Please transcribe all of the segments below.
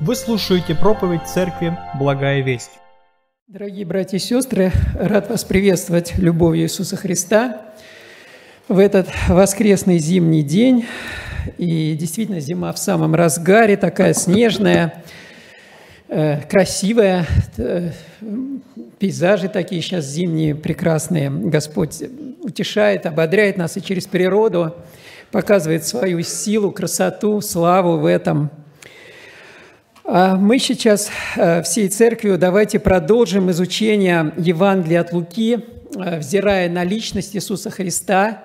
Вы слушаете проповедь Церкви «Благая весть». Дорогие братья и сестры, рад вас приветствовать любовью Иисуса Христа в этот воскресный зимний день. И действительно, зима в самом разгаре, такая снежная, э, красивая, э, пейзажи такие сейчас зимние, прекрасные. Господь утешает, ободряет нас и через природу показывает свою силу, красоту, славу в этом – мы сейчас э, всей церковью давайте продолжим изучение Евангелия от Луки, э, взирая на личность Иисуса Христа,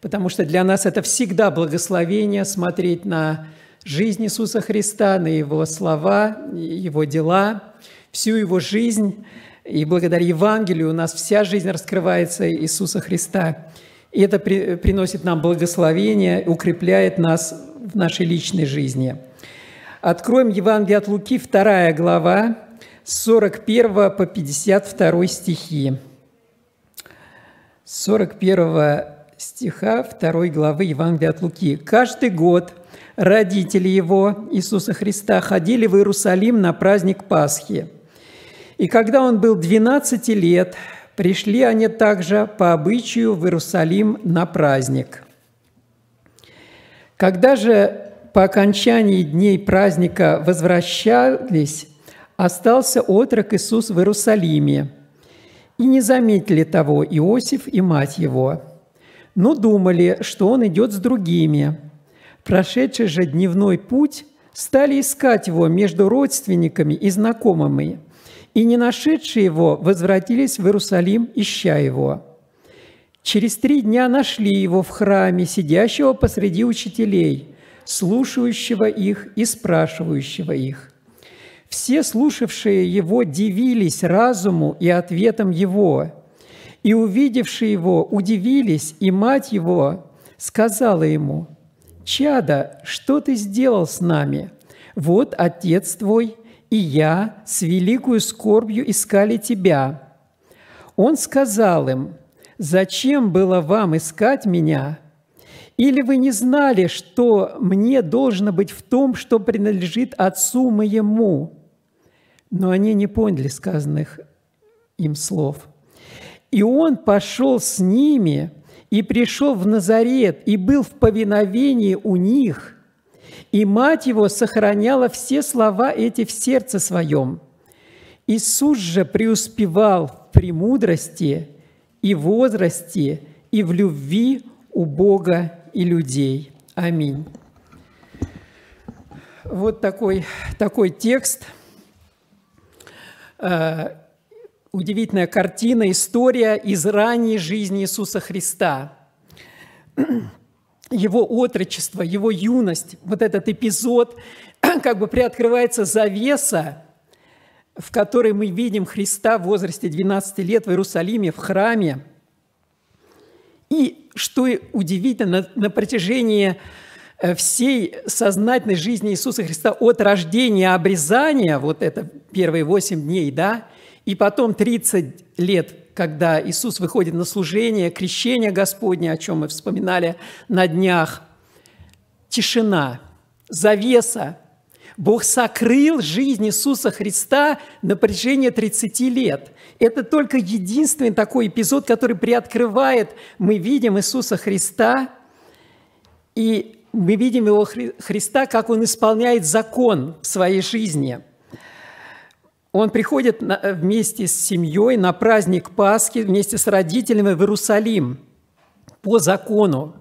потому что для нас это всегда благословение смотреть на жизнь Иисуса Христа, на Его слова, Его дела, всю Его жизнь. И благодаря Евангелию у нас вся жизнь раскрывается Иисуса Христа. И это приносит нам благословение, укрепляет нас в нашей личной жизни – Откроем Евангелие от Луки, 2 глава, с 41 по 52 стихи. 41 стиха 2 главы Евангелия от Луки. «Каждый год родители его, Иисуса Христа, ходили в Иерусалим на праздник Пасхи. И когда он был 12 лет, пришли они также по обычаю в Иерусалим на праздник. Когда же по окончании дней праздника возвращались, остался отрок Иисус в Иерусалиме. И не заметили того Иосиф и мать его, но думали, что он идет с другими. Прошедший же дневной путь стали искать его между родственниками и знакомыми, и не нашедшие его возвратились в Иерусалим, ища его. Через три дня нашли его в храме, сидящего посреди учителей – слушающего их и спрашивающего их. Все слушавшие его дивились разуму и ответам его, и увидевшие его удивились, и мать его сказала ему, «Чада, что ты сделал с нами? Вот отец твой и я с великою скорбью искали тебя». Он сказал им, «Зачем было вам искать меня? Или вы не знали, что мне должно быть в том, что принадлежит Отцу моему?» Но они не поняли сказанных им слов. И он пошел с ними и пришел в Назарет, и был в повиновении у них. И мать его сохраняла все слова эти в сердце своем. Иисус же преуспевал в премудрости и возрасте, и в любви у Бога и людей. Аминь. Вот такой, такой текст. Э, удивительная картина, история из ранней жизни Иисуса Христа. Его отрочество, его юность, вот этот эпизод, как бы приоткрывается завеса, в которой мы видим Христа в возрасте 12 лет в Иерусалиме, в храме. И что удивительно, на протяжении э, всей сознательной жизни Иисуса Христа от рождения обрезания, вот это первые 8 дней, да, и потом 30 лет, когда Иисус выходит на служение, крещение Господне, о чем мы вспоминали на днях, тишина, завеса. Бог сокрыл жизнь Иисуса Христа на протяжении 30 лет. Это только единственный такой эпизод, который приоткрывает, мы видим Иисуса Христа, и мы видим его Христа, как он исполняет закон в своей жизни. Он приходит вместе с семьей на праздник Пасхи, вместе с родителями в Иерусалим по закону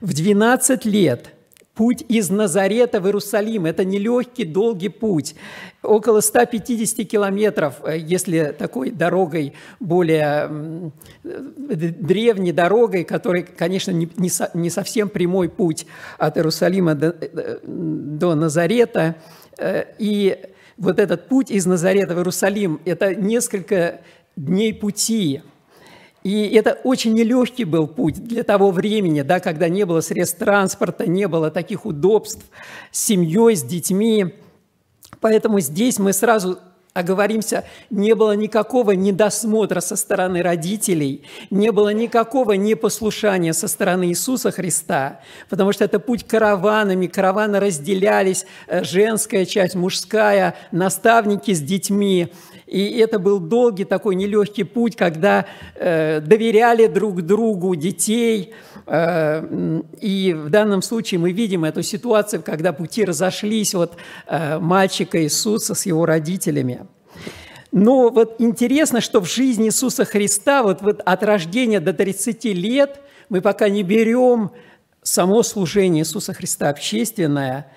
в 12 лет – Путь из Назарета в Иерусалим – это нелегкий, долгий путь. Около 150 километров, э, если такой дорогой, более древней дорогой, которой, конечно, не, не совсем прямой путь от Иерусалима до, э, до Назарета. Э, и вот этот путь из Назарета в Иерусалим – это несколько дней пути – и это очень нелегкий был путь для того времени, да, когда не было средств транспорта, не было таких удобств с семьей, с детьми. Поэтому здесь мы сразу оговоримся, не было никакого недосмотра со стороны родителей, не было никакого непослушания со стороны Иисуса Христа, потому что это путь караванами, караваны разделялись, э, женская часть, мужская, наставники с детьми. И это был долгий такой нелегкий путь, когда э, доверяли друг другу детей. Э, и в данном случае мы видим эту ситуацию, когда пути разошлись от э, мальчика Иисуса с его родителями. Но вот интересно, что в жизни Иисуса Христа вот, вот от рождения до 30 лет мы пока не берем само служение Иисуса Христа общественное,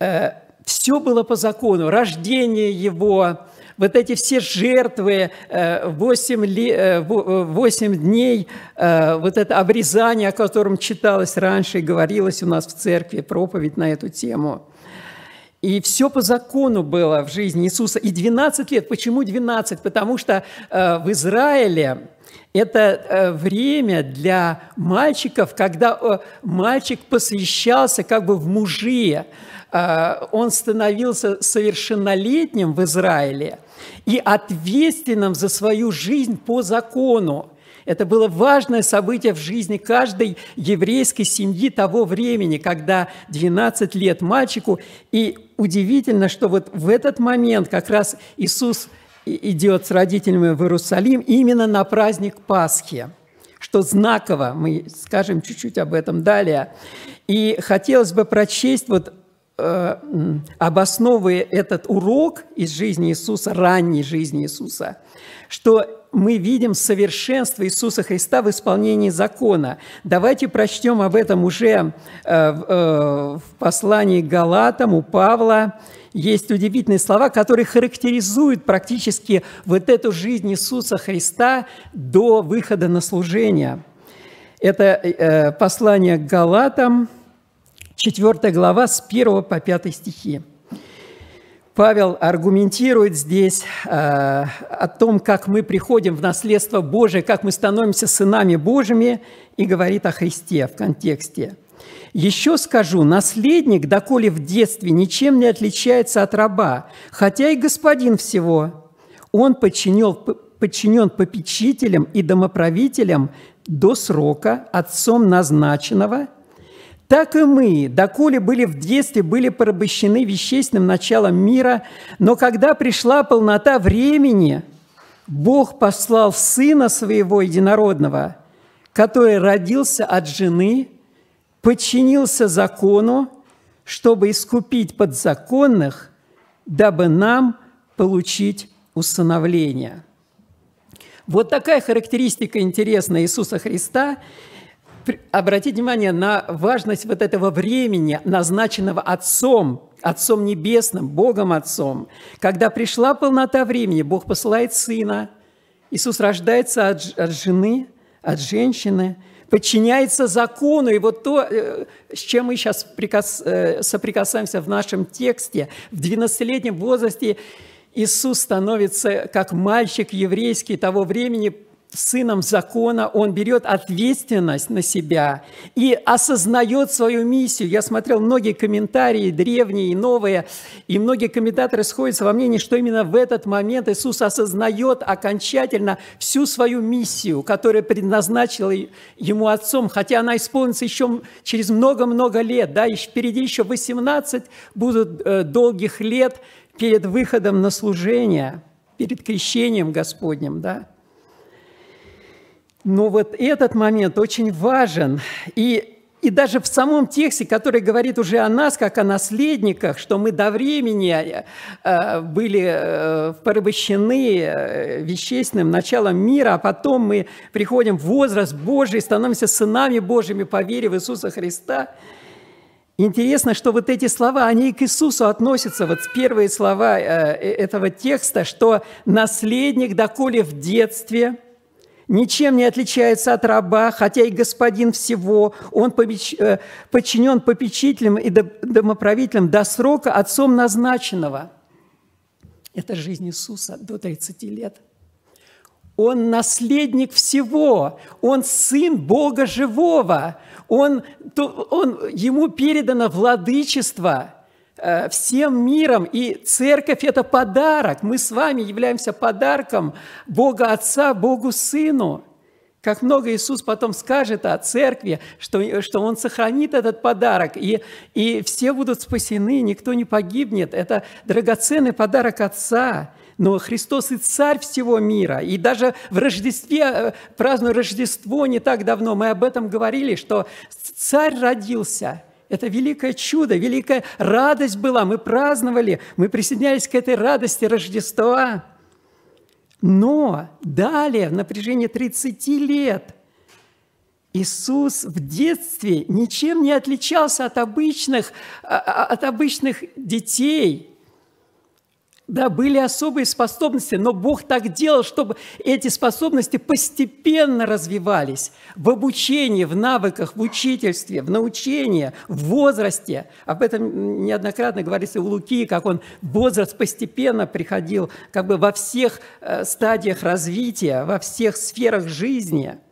э, все было по закону, рождение Его, вот эти все жертвы, 8, 8 дней, э, вот это обрезание, о котором читалось раньше и говорилось у нас в церкви, проповедь на эту тему. И все по закону было в жизни Иисуса. И 12 лет. Почему 12? Потому что э, в Израиле это э, время для мальчиков, когда мальчик посвящался как бы в мужи. Э, он становился совершеннолетним в Израиле и ответственным за свою жизнь по закону. Это было важное событие в жизни каждой еврейской семьи того времени, когда 12 лет мальчику. И удивительно, что вот в этот момент как раз Иисус идет с родителями в Иерусалим именно на праздник Пасхи, что знаково, мы скажем чуть-чуть об этом далее. И хотелось бы прочесть вот обосновывая этот урок из жизни Иисуса, ранней жизни Иисуса, что мы видим совершенство Иисуса Христа в исполнении закона. Давайте прочтем об этом уже э, э, в послании к Галатам у Павла. Есть удивительные слова, которые характеризуют практически вот эту жизнь Иисуса Христа до выхода на служение. Это послание к Галатам – 4 глава с 1 по 5 стихи. Павел аргументирует здесь э, о том, как мы приходим в наследство Божие, как мы становимся сынами Божьими, и говорит о Христе в контексте. «Еще скажу, наследник, доколе в детстве, ничем не отличается от раба, хотя и господин всего. Он подчинен, подчинен попечителям и домоправителям до срока, отцом назначенного – так и мы, доколе были в детстве, были порабощены вещественным началом мира, но когда пришла полнота времени, Бог послал Сына Своего Единородного, который родился от жены, подчинился закону, чтобы искупить подзаконных, дабы нам получить усыновление. Вот такая характеристика интересная Иисуса Христа – обратить внимание на важность вот этого времени, назначенного Отцом, Отцом Небесным, Богом Отцом. Когда пришла полнота времени, Бог посылает Сына. Иисус рождается от, от жены, от женщины, подчиняется закону. И вот то, э, с чем мы сейчас прикас, э, соприкасаемся в нашем тексте, в 12-летнем возрасте Иисус становится как мальчик еврейский того времени, сыном закона, он берет ответственность на себя и осознает свою миссию. Я смотрел многие комментарии, древние и новые, и многие комментаторы сходятся во мнении, что именно в этот момент Иисус осознает окончательно всю свою миссию, которая предназначила ему Отцом, хотя она исполнится еще через много-много лет, да, и впереди еще 18 будут э, долгих лет перед выходом на служение, перед крещением Господним, да. Но вот этот момент очень важен. И, и даже в самом тексте, который говорит уже о нас, как о наследниках, что мы до времени э, были э, порабощены э, вещественным началом мира, а потом мы приходим в возраст Божий, становимся сынами Божьими по вере в Иисуса Христа. Интересно, что вот эти слова, они и к Иисусу относятся. Вот первые слова этого текста, что наследник, доколе в детстве – ничем не отличается от раба, хотя и господин всего, он э, подчинен попечителям и домоправителям до срока отцом назначенного. Это жизнь Иисуса до 30 лет. Он наследник всего, он сын Бога живого, он, он, ему передано владычество – всем миром, и церковь – это подарок. Мы с вами являемся подарком Бога Отца, Богу Сыну. Как много Иисус потом скажет о церкви, что, что Он сохранит этот подарок, и, и все будут спасены, никто не погибнет. Это драгоценный подарок Отца. Но Христос и Царь всего мира. И даже в Рождестве, э, празднуя Рождество не так давно, мы об этом говорили, что Царь родился – это великое чудо, великая радость была. Мы праздновали, мы присоединялись к этой радости Рождества. Но далее, в напряжении 30 лет, Иисус в детстве ничем не отличался от обычных, а, а, от обычных детей – да, были особые способности, но Бог так делал, чтобы эти способности постепенно развивались в обучении, в навыках, в учительстве, в научении, в возрасте. Об этом неоднократно говорится у Луки, как он возраст постепенно приходил как бы во всех э, стадиях развития, во всех сферах жизни –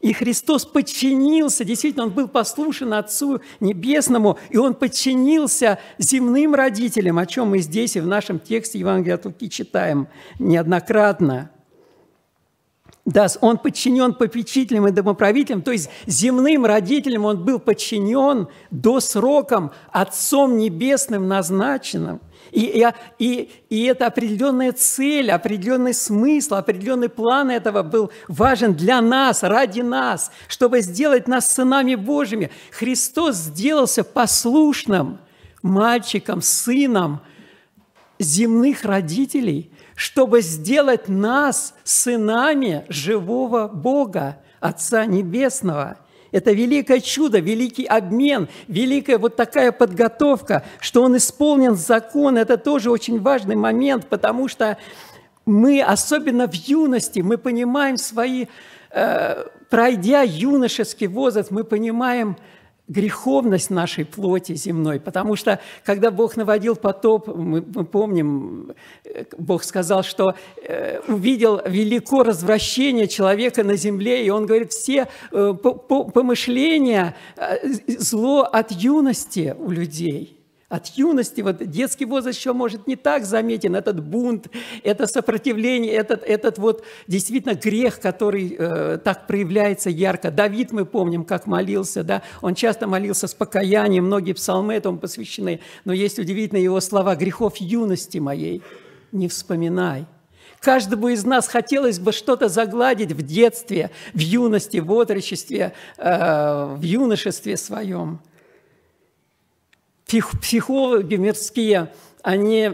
и Христос подчинился, действительно, Он был послушен Отцу Небесному, и Он подчинился земным родителям, о чем мы здесь и в нашем тексте Евангелия от Луки читаем неоднократно. Да, он подчинен попечителям и домоправителям, то есть земным родителям он был подчинен до сроком Отцом Небесным назначенным. И, и, и, это определенная цель, определенный смысл, определенный план этого был важен для нас, ради нас, чтобы сделать нас сынами Божьими. Христос сделался послушным мальчиком, сыном земных родителей, чтобы сделать нас сынами живого Бога, Отца Небесного – это великое чудо, великий обмен, великая вот такая подготовка, что он исполнен закон. Это тоже очень важный момент, потому что мы, особенно в юности, мы понимаем свои, э, пройдя юношеский возраст, мы понимаем, греховность нашей плоти земной, потому что когда Бог наводил потоп, мы, мы помним, Бог сказал, что э, увидел велико развращение человека на земле, и Он говорит, все э, помышления, э, зло от юности у людей – от юности, вот детский возраст еще может не так заметен, этот бунт, это сопротивление, этот, этот вот действительно грех, который э, так проявляется ярко. Давид, мы помним, как молился, да, он часто молился с покаянием, многие псалмы этому посвящены, но есть удивительные его слова «грехов юности моей не вспоминай». Каждому из нас хотелось бы что-то загладить в детстве, в юности, в отрочестве, э, в юношестве своем психологи мирские, они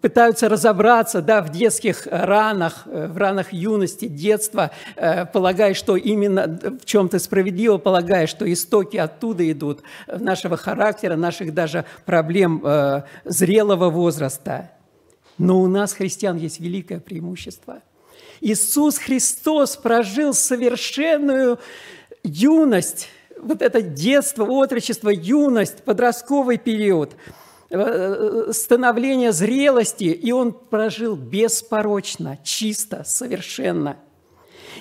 пытаются разобраться да, в детских ранах, э, в ранах юности, детства, э, полагая, что именно в чем-то справедливо, полагая, что истоки оттуда идут, э, нашего характера, наших даже проблем зрелого возраста. Но у нас, христиан, есть великое преимущество. Иисус Христос прожил совершенную юность, вот это детство, отрочество, юность, подростковый период, э, становление зрелости, и он прожил беспорочно, чисто, совершенно.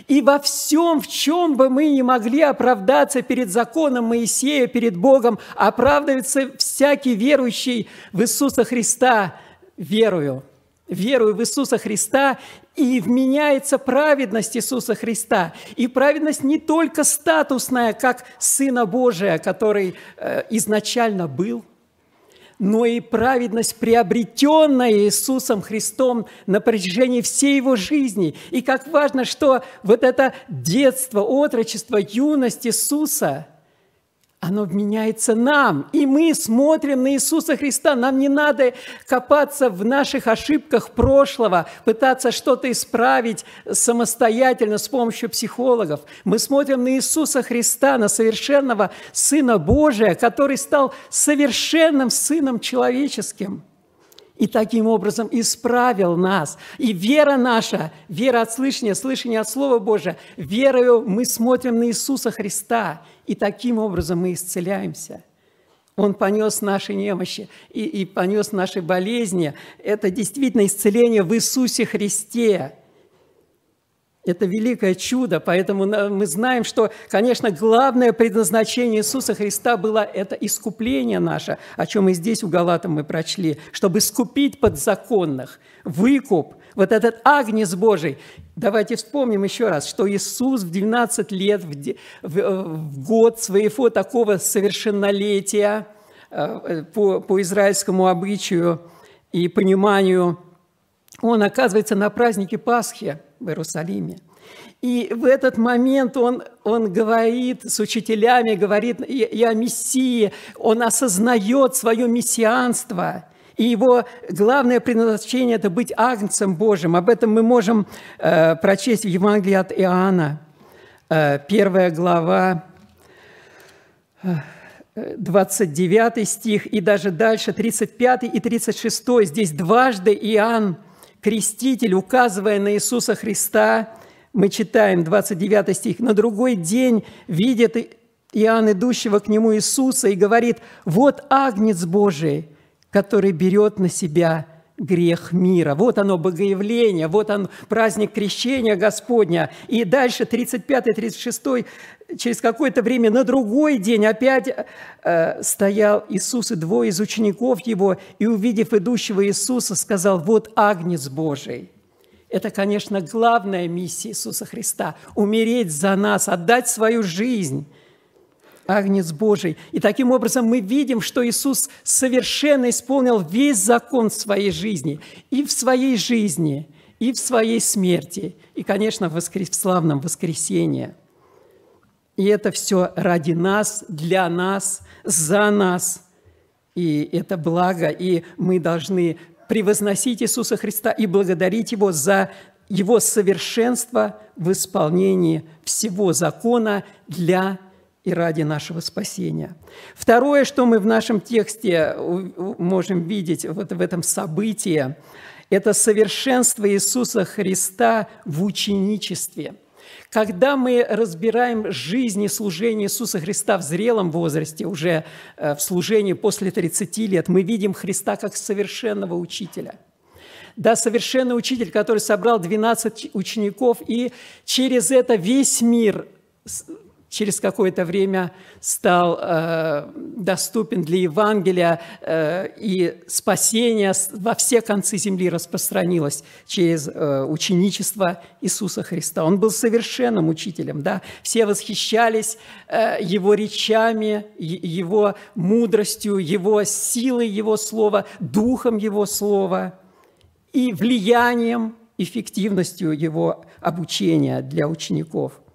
И во всем, в чем бы мы не могли оправдаться перед законом Моисея, перед Богом, оправдывается всякий верующий в Иисуса Христа верую – верую в Иисуса Христа, и вменяется праведность Иисуса Христа. И праведность не только статусная, как Сына Божия, который э, изначально был, но и праведность, приобретенная Иисусом Христом на протяжении всей его жизни. И как важно, что вот это детство, отрочество, юность Иисуса – оно меняется нам. И мы смотрим на Иисуса Христа. Нам не надо копаться в наших ошибках прошлого, пытаться что-то исправить самостоятельно с помощью психологов. Мы смотрим на Иисуса Христа, на совершенного Сына Божия, который стал совершенным Сыном человеческим – и таким образом исправил нас. И вера наша, вера от слышания, слышание от Слова Божия, верою мы смотрим на Иисуса Христа, и таким образом мы исцеляемся. Он понес наши немощи и, и понес наши болезни. Это действительно исцеление в Иисусе Христе. Это великое чудо, поэтому мы знаем, что, конечно, главное предназначение Иисуса Христа было это искупление наше, о чем и здесь у Галатам мы прочли, чтобы искупить подзаконных, выкуп, вот этот агнец Божий. Давайте вспомним еще раз, что Иисус в 12 лет, в, в, в год своего такого совершеннолетия э, по, по израильскому обычаю и пониманию, он оказывается на празднике Пасхи – в Иерусалиме. И в этот момент он, он говорит с учителями, говорит и, и о Мессии, он осознает свое мессианство. И его главное предназначение – это быть агнцем Божьим. Об этом мы можем э, прочесть в Евангелии от Иоанна, э, первая глава, 29 э, стих, и даже дальше 35 и 36. Здесь дважды Иоанн креститель, указывая на Иисуса Христа, мы читаем 29 стих, «На другой день видит Иоанн, идущего к нему Иисуса, и говорит, вот Агнец Божий, который берет на себя грех мира. Вот оно богоявление, вот он праздник крещения Господня. И дальше 35-36 через какое-то время на другой день опять э, стоял Иисус и двое из учеников его, и, увидев идущего Иисуса, сказал, вот Агнец Божий. Это, конечно, главная миссия Иисуса Христа – умереть за нас, отдать свою жизнь – Агнец Божий. И таким образом мы видим, что Иисус совершенно исполнил весь закон в своей жизни, и в своей жизни, и в своей смерти, и, конечно, в, воскрес... в славном воскресении. И это все ради нас, для нас, за нас. И это благо, и мы должны превозносить Иисуса Христа и благодарить Его за Его совершенство в исполнении всего закона для и ради нашего спасения. Второе, что мы в нашем тексте можем видеть вот в этом событии, это совершенство Иисуса Христа в ученичестве. Когда мы разбираем жизнь и служение Иисуса Христа в зрелом возрасте, уже э, в служении после 30 лет, мы видим Христа как совершенного учителя – да, совершенный учитель, который собрал 12 учеников, и через это весь мир через какое-то время стал э, доступен для Евангелия, э, и спасение во все концы земли распространилось через э, ученичество Иисуса Христа. Он был совершенным учителем, да? все восхищались э, его речами, его мудростью, его силой его слова, духом его слова и влиянием, эффективностью его обучения для учеников –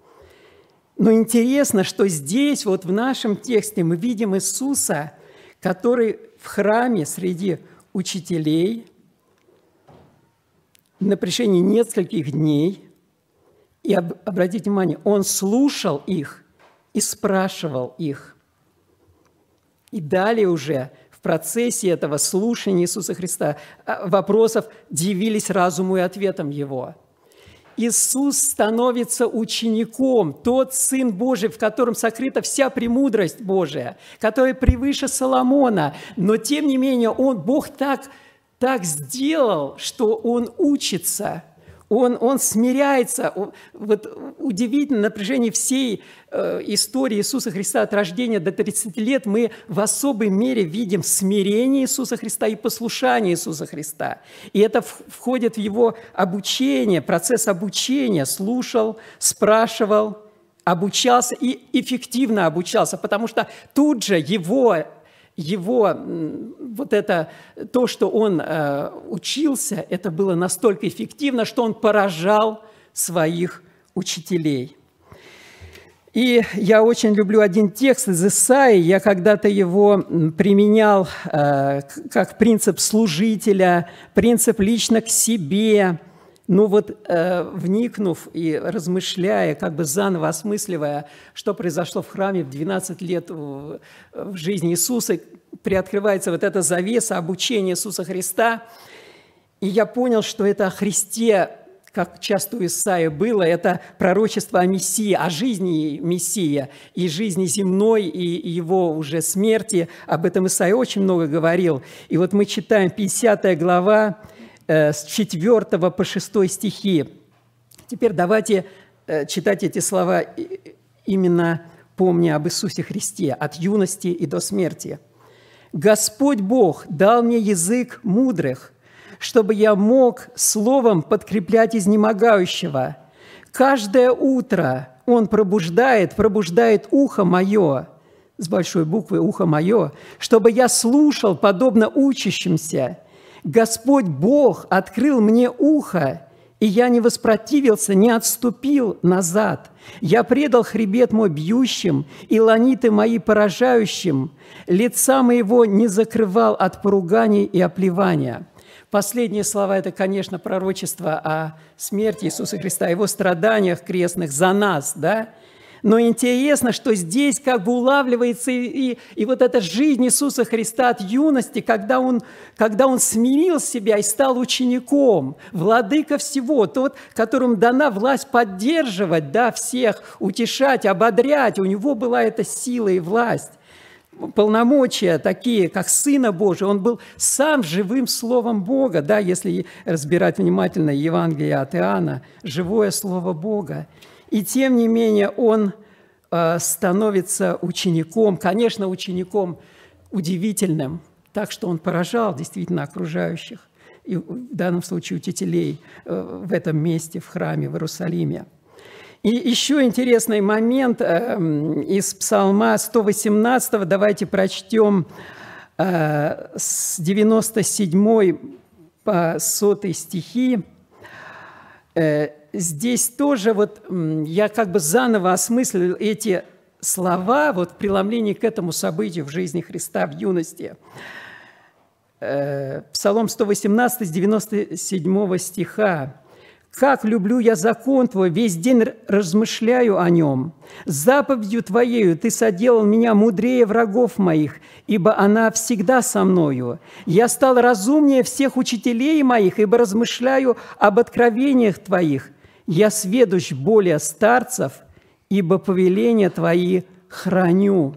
но интересно, что здесь, вот в нашем тексте, мы видим Иисуса, который в храме среди учителей на протяжении нескольких дней, и обратите внимание, он слушал их и спрашивал их. И далее уже в процессе этого слушания Иисуса Христа а, вопросов дивились разуму и ответом Его – Иисус становится учеником, тот Сын Божий, в котором сокрыта вся премудрость Божия, который превыше Соломона. Но, тем не менее, он, Бог так, так сделал, что Он учится – он, он смиряется. Вот удивительно, на протяжении всей э, истории Иисуса Христа от рождения до 30 лет мы в особой мере видим смирение Иисуса Христа и послушание Иисуса Христа. И это входит в его обучение, процесс обучения. Слушал, спрашивал, обучался и эффективно обучался, потому что тут же его его вот это, то, что он э, учился, это было настолько эффективно, что он поражал своих учителей. И я очень люблю один текст из Исаии. Я когда-то его применял э, как принцип служителя, принцип лично к себе – ну вот, э, вникнув и размышляя, как бы заново осмысливая, что произошло в храме в 12 лет в, в жизни Иисуса, приоткрывается вот эта завеса обучения Иисуса Христа, и я понял, что это о Христе, как часто у Исаия было, это пророчество о Мессии, о жизни Мессия и жизни земной, и его уже смерти. Об этом Исаия очень много говорил. И вот мы читаем 50 глава, с 4 по 6 стихи. Теперь давайте э, читать эти слова именно помня об Иисусе Христе от юности и до смерти. «Господь Бог дал мне язык мудрых, чтобы я мог словом подкреплять изнемогающего. Каждое утро Он пробуждает, пробуждает ухо мое, с большой буквы «ухо мое», чтобы я слушал, подобно учащимся. Господь Бог открыл мне ухо, и я не воспротивился, не отступил назад. Я предал хребет мой бьющим, и ланиты мои поражающим. Лица моего не закрывал от поруганий и оплевания». Последние слова – это, конечно, пророчество о смерти Иисуса Христа, о Его страданиях крестных за нас, да? Но интересно, что здесь как бы улавливается и, и, и вот эта жизнь Иисуса Христа от юности, когда он, когда он смирил себя и стал учеником, владыка всего, тот, которому дана власть поддерживать да, всех, утешать, ободрять. У него была эта сила и власть полномочия такие, как Сына Божия, он был сам живым Словом Бога, да, если разбирать внимательно Евангелие от Иоанна, живое Слово Бога. И тем не менее он э, становится учеником, конечно, учеником удивительным, так что он поражал действительно окружающих, и в данном случае учителей э, в этом месте, в храме, в Иерусалиме. И еще интересный момент э, из Псалма 118, давайте прочтем с 97 по 100 стихи здесь тоже вот я как бы заново осмыслил эти слова, вот преломление к этому событию в жизни Христа в юности. Э, Псалом 118 с 97 стиха. «Как люблю я закон Твой, весь день размышляю о нем. Заповедью Твоею Ты соделал меня мудрее врагов моих, ибо она всегда со мною. Я стал разумнее всех учителей моих, ибо размышляю об откровениях Твоих. Я сведущ более старцев, ибо повеления Твои храню».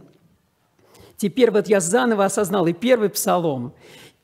Теперь вот я заново осознал и первый псалом,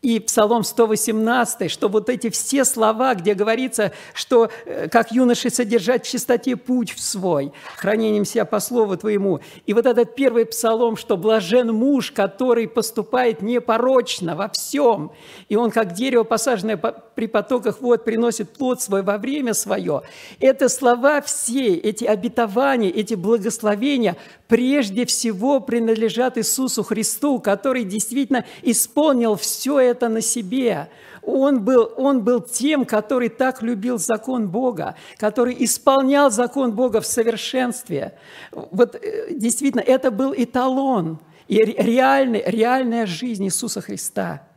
и Псалом 118, что вот эти все слова, где говорится, что э, как юноши содержать в чистоте путь в свой, хранением себя по слову твоему. И вот этот первый Псалом, что блажен муж, который поступает непорочно во всем, и он как дерево, посаженное при потоках вод, приносит плод свой во время свое. Это слова все, эти обетования, эти благословения прежде всего принадлежат Иисусу Христу, который действительно исполнил все это это на себе. Он был, он был тем, который так любил закон Бога, который исполнял закон Бога в совершенстве. Вот э, действительно, это был эталон и реальный, реальная жизнь Иисуса Христа –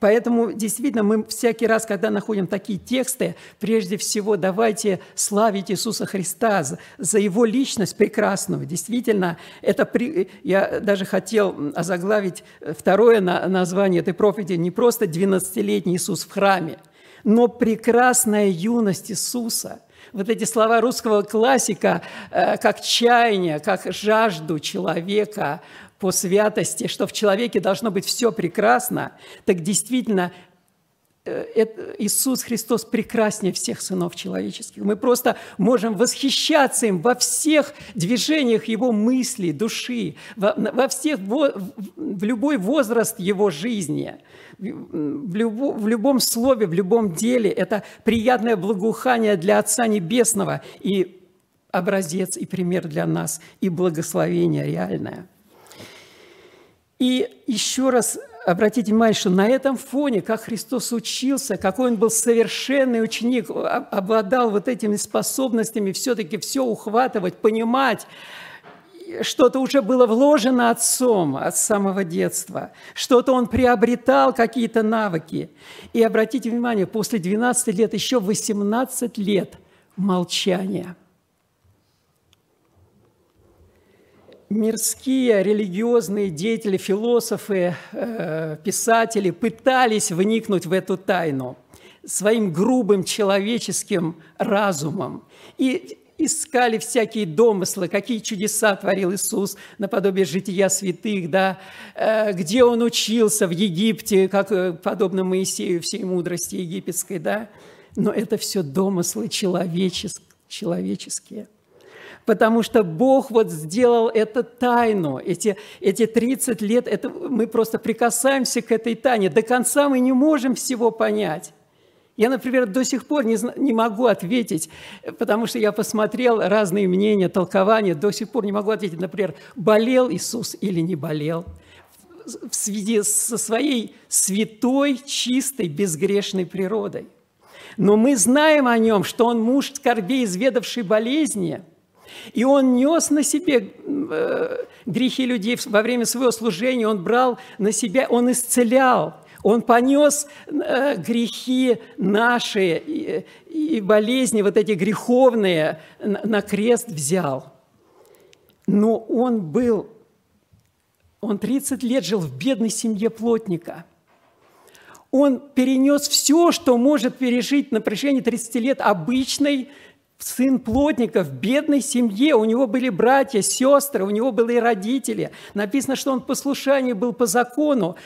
Поэтому действительно мы всякий раз, когда находим такие тексты, прежде всего давайте славить Иисуса Христа за, Его личность прекрасную. Действительно, это при... я даже хотел озаглавить второе название этой проповеди не просто 12-летний Иисус в храме, но прекрасная юность Иисуса – вот эти слова русского классика, э, как чаяние, как жажду человека по святости, что в человеке должно быть все прекрасно, так действительно э, Иисус Христос прекраснее всех сынов человеческих. Мы просто можем восхищаться им во всех движениях Его мысли, души, во, во всех, в любой возраст Его жизни, в, любо, в любом слове, в любом деле. Это приятное благоухание для Отца Небесного и образец и пример для нас, и благословение реальное – и еще раз обратите внимание, что на этом фоне, как Христос учился, какой он был совершенный ученик, обладал вот этими способностями все-таки все ухватывать, понимать, что-то уже было вложено отцом от самого детства, что-то он приобретал, какие-то навыки. И обратите внимание, после 12 лет, еще 18 лет молчания – мирские религиозные деятели, философы, э, писатели пытались вникнуть в эту тайну своим грубым человеческим разумом и искали всякие домыслы, какие чудеса творил Иисус наподобие жития святых, да, э, где Он учился в Египте, как э, подобно Моисею всей мудрости египетской, да, но это все домыслы человеческие. Потому что Бог вот сделал это тайну. Эти, эти 30 лет, это, мы просто прикасаемся к этой тайне. До конца мы не можем всего понять. Я, например, до сих пор не, не могу ответить, потому что я посмотрел разные мнения, толкования, до сих пор не могу ответить, например, болел Иисус или не болел в связи со своей святой, чистой, безгрешной природой. Но мы знаем о нем, что он муж скорбей, изведавший болезни, и он нес на себе э, грехи людей во время своего служения, он брал на себя, он исцелял – он понес э, грехи наши и болезни, вот эти греховные, на крест взял. Но он был, он 30 лет жил в бедной семье плотника. Он перенес все, что может пережить на протяжении 30 лет обычный сын плотника в бедной семье, у него были братья, сестры, у него были родители. Написано, что он в послушании был по закону.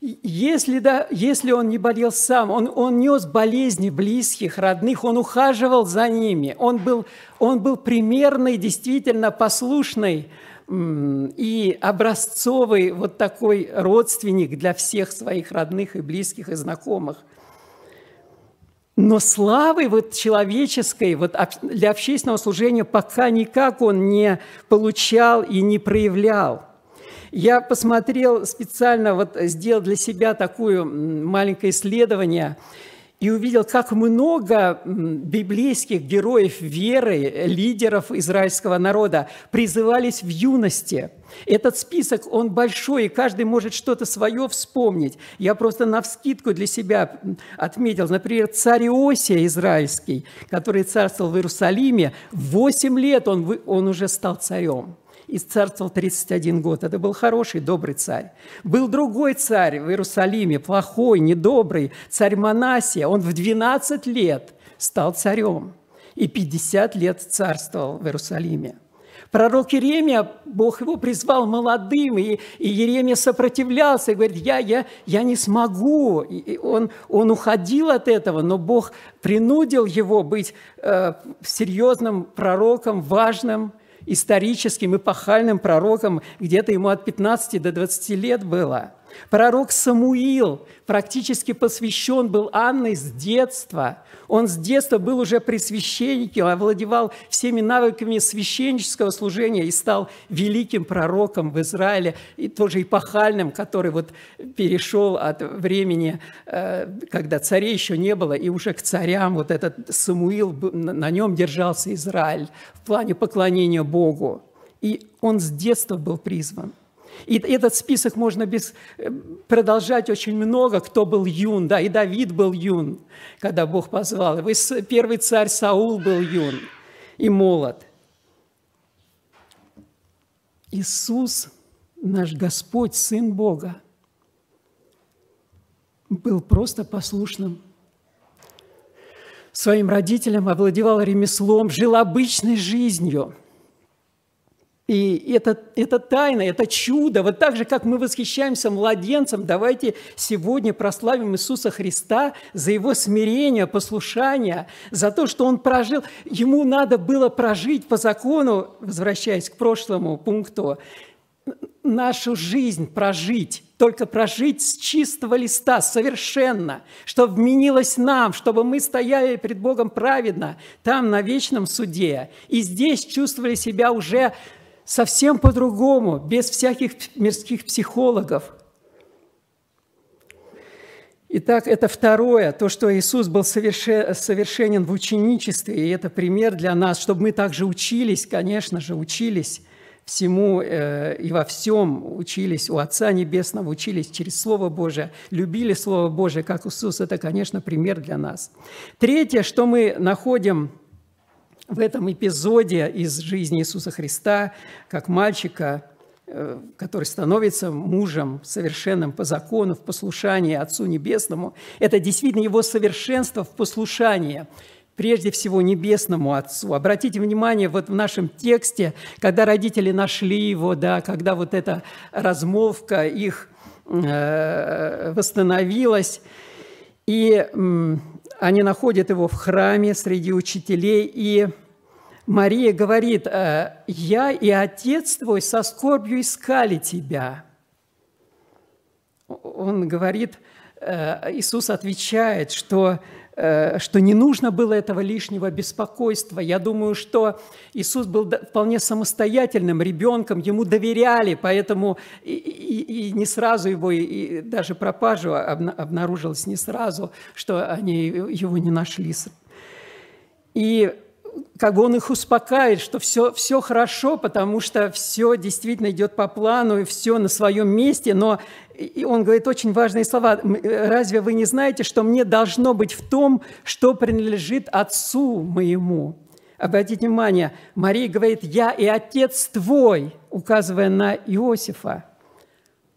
Если, да, если он не болел сам, он, он нес болезни близких, родных, он ухаживал за ними, он был, он был примерный, действительно послушный и образцовый вот такой родственник для всех своих родных и близких и знакомых. Но славы вот человеческой вот для общественного служения пока никак он не получал и не проявлял – я посмотрел специально, вот сделал для себя такое маленькое исследование и увидел, как много библейских героев веры, лидеров израильского народа призывались в юности. Этот список, он большой, и каждый может что-то свое вспомнить. Я просто на вскидку для себя отметил, например, царь Иосия израильский, который царствовал в Иерусалиме, в 8 лет он, он уже стал царем и царствовал 31 год. Это был хороший, добрый царь. Был другой царь в Иерусалиме, плохой, недобрый, царь Манасия. Он в 12 лет стал царем и 50 лет царствовал в Иерусалиме. Пророк Иеремия, Бог его призвал молодым, и, и Иеремия сопротивлялся, и говорит, я, я, я не смогу. И он, он уходил от этого, но Бог принудил его быть э, серьезным пророком, важным, историческим эпохальным пророком, где-то ему от 15 до 20 лет было. Пророк Самуил практически посвящен был Анной с детства. Он с детства был уже при священнике, овладевал всеми навыками священнического служения и стал великим пророком в Израиле, и тоже эпохальным, который вот перешел от времени, э, когда царей еще не было, и уже к царям вот этот Самуил, на нем держался Израиль в плане поклонения Богу. И он с детства был призван. И этот список можно без, э, продолжать очень много, кто был юн. Да, и Давид был юн, когда Бог позвал. И первый царь Саул был юн и молод. Иисус, наш Господь, Сын Бога, был просто послушным своим родителям, овладевал ремеслом, жил обычной жизнью – и это, это тайна, это чудо. Вот так же, как мы восхищаемся младенцем, давайте сегодня прославим Иисуса Христа за Его смирение, послушание, за то, что Он прожил. Ему надо было прожить по закону, возвращаясь к прошлому пункту, нашу жизнь прожить, только прожить с чистого листа, совершенно, чтобы вменилось нам, чтобы мы стояли перед Богом праведно, там, на вечном суде, и здесь чувствовали себя уже совсем по-другому, без всяких мирских психологов. Итак, это второе, то, что Иисус был совершенен в ученичестве, и это пример для нас, чтобы мы также учились, конечно же, учились всему э, и во всем учились у Отца Небесного, учились через Слово Божие, любили Слово Божие, как Иисус, это, конечно, пример для нас. Третье, что мы находим в этом эпизоде из жизни Иисуса Христа, как мальчика, э, который становится мужем совершенным по закону, в послушании Отцу Небесному. Это действительно его совершенство в послушании прежде всего небесному Отцу. Обратите внимание, вот в нашем тексте, когда родители нашли его, да, когда вот эта размолвка их э, восстановилась, и они находят его в храме среди учителей, и Мария говорит, «Э, «Я и отец твой со скорбью искали тебя». Он говорит, э, Иисус отвечает, что что не нужно было этого лишнего беспокойства. Я думаю, что Иисус был вполне самостоятельным ребенком, ему доверяли, поэтому и, и, и не сразу его, и даже пропажу обнаружилось не сразу, что они его не нашли. И как бы он их успокаивает, что все, все хорошо, потому что все действительно идет по плану, и все на своем месте, но и он говорит очень важные слова. «Разве вы не знаете, что мне должно быть в том, что принадлежит Отцу моему?» Обратите внимание, Мария говорит, «Я и Отец твой», указывая на Иосифа.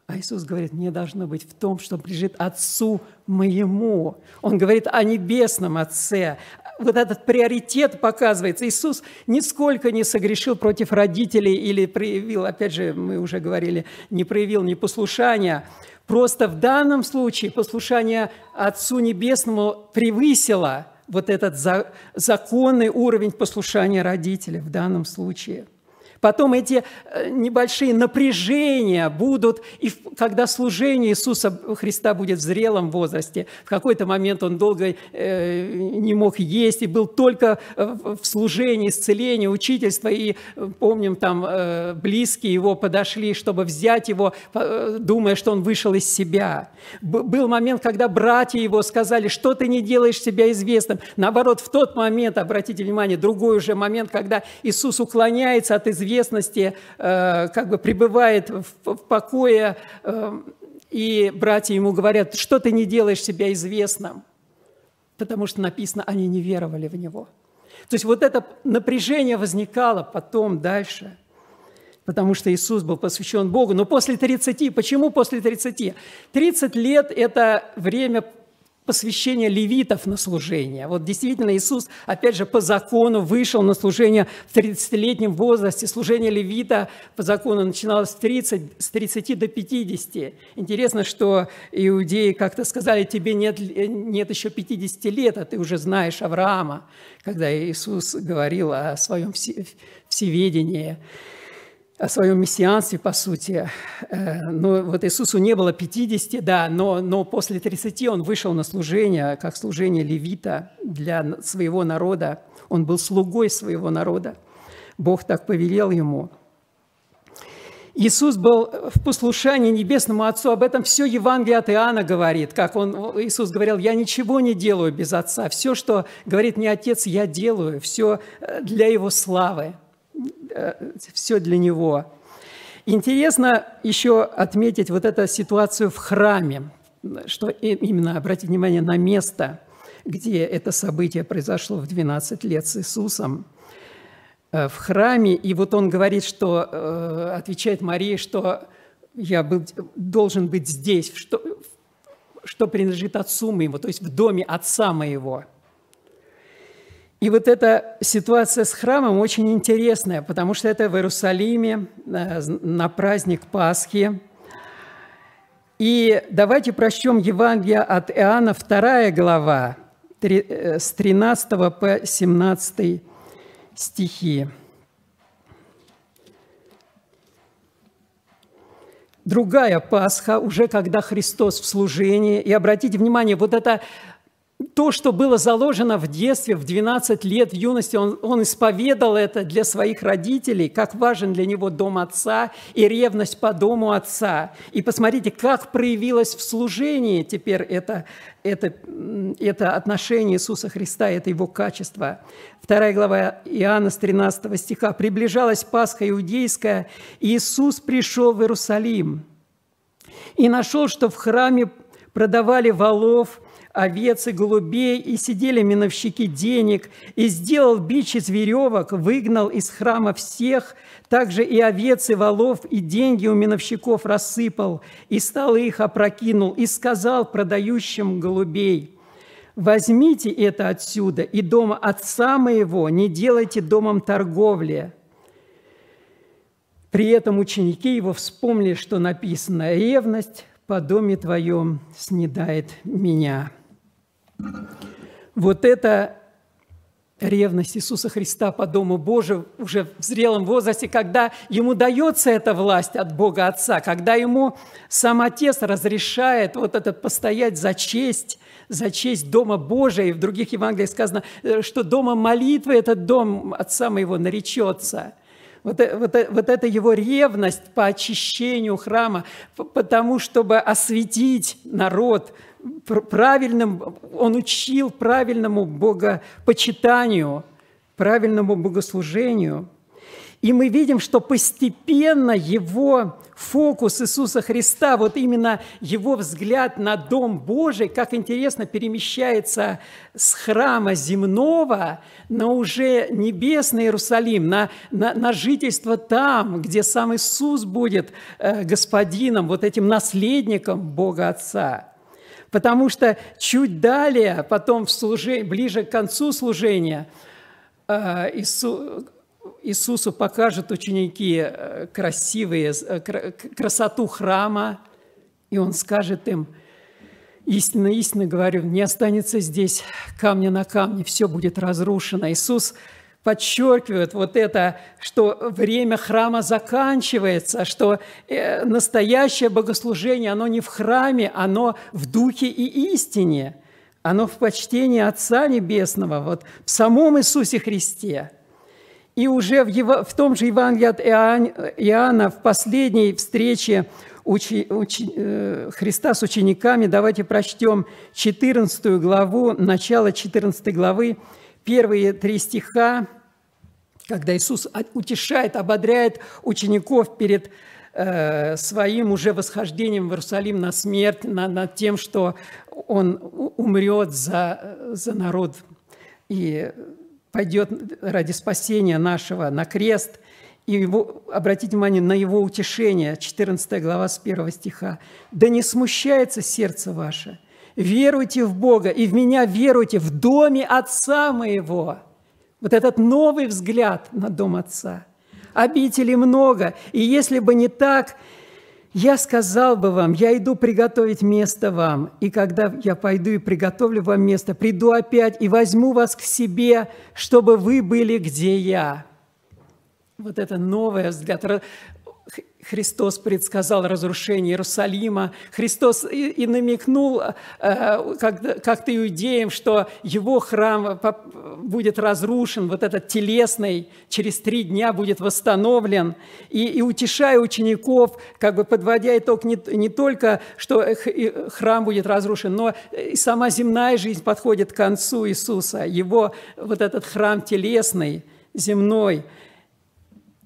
А Иисус говорит, мне должно быть в том, что принадлежит Отцу моему. Он говорит о небесном Отце, вот этот приоритет показывается. Иисус нисколько не согрешил против родителей или проявил, опять же, мы уже говорили, не проявил непослушания. Просто в данном случае послушание Отцу Небесному превысило вот этот законный уровень послушания родителей в данном случае – Потом эти э, небольшие напряжения будут, и когда служение Иисуса Христа будет в зрелом возрасте, в какой-то момент он долго э, не мог есть и был только в служении, исцелении, учительства, и э, помним, там близкие его подошли, чтобы взять его, думая, что он вышел из себя. Был момент, когда братья его сказали, что ты не делаешь себя известным. Наоборот, в тот момент, обратите внимание, другой уже момент, когда Иисус уклоняется от известности, известности, э, как бы пребывает в покое, э, и братья ему говорят, что ты не делаешь себя известным, потому что написано, они не веровали в него. То есть вот это напряжение возникало потом, дальше, потому что Иисус был посвящен Богу. Но после 30, почему после 30? 30 лет – это время посвящение левитов на служение. Вот действительно Иисус, опять же, по закону вышел на служение в 30-летнем возрасте. Служение левита по закону начиналось с 30, с 30 до 50. Интересно, что иудеи как-то сказали, тебе нет, нет еще 50 лет, а ты уже знаешь Авраама, когда Иисус говорил о своем всеведении о своем мессианстве, по сути. Э, но вот Иисусу не было 50, да, но, но после 30 он вышел на служение, как служение левита для своего народа. Он был слугой своего народа. Бог так повелел ему. Иисус был в послушании Небесному Отцу. Об этом все Евангелие от Иоанна говорит. Как он, Иисус говорил, «Я ничего не делаю без Отца. Все, что говорит мне Отец, я делаю. Все э, для Его славы». Все для него. Интересно еще отметить вот эту ситуацию в храме, что именно обратить внимание на место, где это событие произошло в 12 лет с Иисусом э, в храме. И вот он говорит, что, э, отвечает Марии, что я был, должен быть здесь, что, что принадлежит отцу моему, то есть в доме отца моего – и вот эта ситуация с храмом очень интересная, потому что это в Иерусалиме э, на праздник Пасхи. И давайте прочтем Евангелие от Иоанна, 2 глава, э, с 13 по 17 стихи. Другая Пасха, уже когда Христос в служении. И обратите внимание, вот это то, что было заложено в детстве, в 12 лет, в юности, он, он исповедал это для своих родителей, как важен для него дом отца и ревность по дому отца. И посмотрите, как проявилось в служении теперь это, это, это отношение Иисуса Христа, это его качество. Вторая глава Иоанна с 13 стиха. «Приближалась Пасха иудейская, и Иисус пришел в Иерусалим и нашел, что в храме продавали волов – овец и голубей, и сидели миновщики денег, и сделал бич из веревок, выгнал из храма всех, также и овец, и волов, и деньги у миновщиков рассыпал, и стал их опрокинул, и сказал продающим голубей, «Возьмите это отсюда, и дом отца моего не делайте домом торговли». При этом ученики его вспомнили, что написано «Ревность по доме твоем снедает меня». Вот это ревность Иисуса Христа по Дому Божию уже в зрелом возрасте, когда ему дается эта власть от Бога Отца, когда ему сам Отец разрешает вот это постоять за честь, за честь Дома Божия. И в других Евангелиях сказано, э, что Дома молитвы этот дом Отца моего наречется. Вот, э, вот, э, вот это его ревность по очищению храма, потому чтобы осветить народ – правильным, он учил правильному богопочитанию, правильному богослужению. И мы видим, что постепенно его фокус Иисуса Христа, вот именно его взгляд на Дом Божий, как интересно перемещается с храма земного на уже небесный Иерусалим, на, на, на жительство там, где сам Иисус будет э, господином, вот этим наследником Бога Отца. Потому что чуть далее, потом в служении, ближе к концу служения, э, Иису, Иисусу покажут ученики э, красивые, э, красоту храма, и Он скажет им, истинно, истинно говорю, не останется здесь камня на камне, все будет разрушено. Иисус подчеркивают вот это, что время храма заканчивается, что э, настоящее богослужение, оно не в храме, оно в духе и истине, оно в почтении Отца Небесного, вот в самом Иисусе Христе. И уже в, его, в том же Евангелии от Иоанна, в последней встрече учи, учи, э, Христа с учениками, давайте прочтем 14 главу, начало 14 главы, первые три стиха, когда Иисус утешает, ободряет учеников перед э, своим уже восхождением в Иерусалим на смерть, на, над тем, что Он умрет за, за народ и пойдет ради спасения нашего на крест. И его, обратите внимание на его утешение, 14 глава с 1 стиха. «Да не смущается сердце ваше, веруйте в Бога, и в Меня веруйте, в доме Отца Моего». Вот этот новый взгляд на дом Отца. Обителей много, и если бы не так, я сказал бы вам, я иду приготовить место вам, и когда я пойду и приготовлю вам место, приду опять и возьму вас к себе, чтобы вы были, где я. Вот это новый взгляд, Христос предсказал разрушение Иерусалима. Христос и, и намекнул э, как, как-то иудеям, что его храм будет разрушен, вот этот телесный, через три дня будет восстановлен. И, и утешая учеников, как бы подводя итог не, не только, что храм будет разрушен, но и сама земная жизнь подходит к концу Иисуса. Его вот этот храм телесный, земной –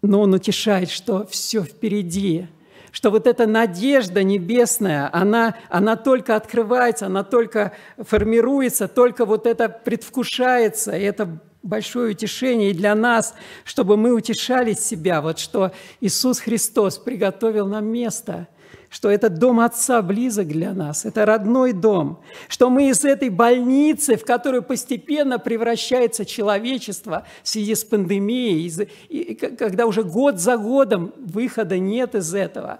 но он утешает, что все впереди, что вот эта надежда небесная, она, она только открывается, она только формируется, только вот это предвкушается, и это большое утешение и для нас, чтобы мы утешали себя, вот что Иисус Христос приготовил нам место – что этот дом Отца близок для нас, это родной дом, что мы из этой больницы, в которую постепенно превращается человечество в связи с пандемией, и, когда уже год за годом выхода нет из этого,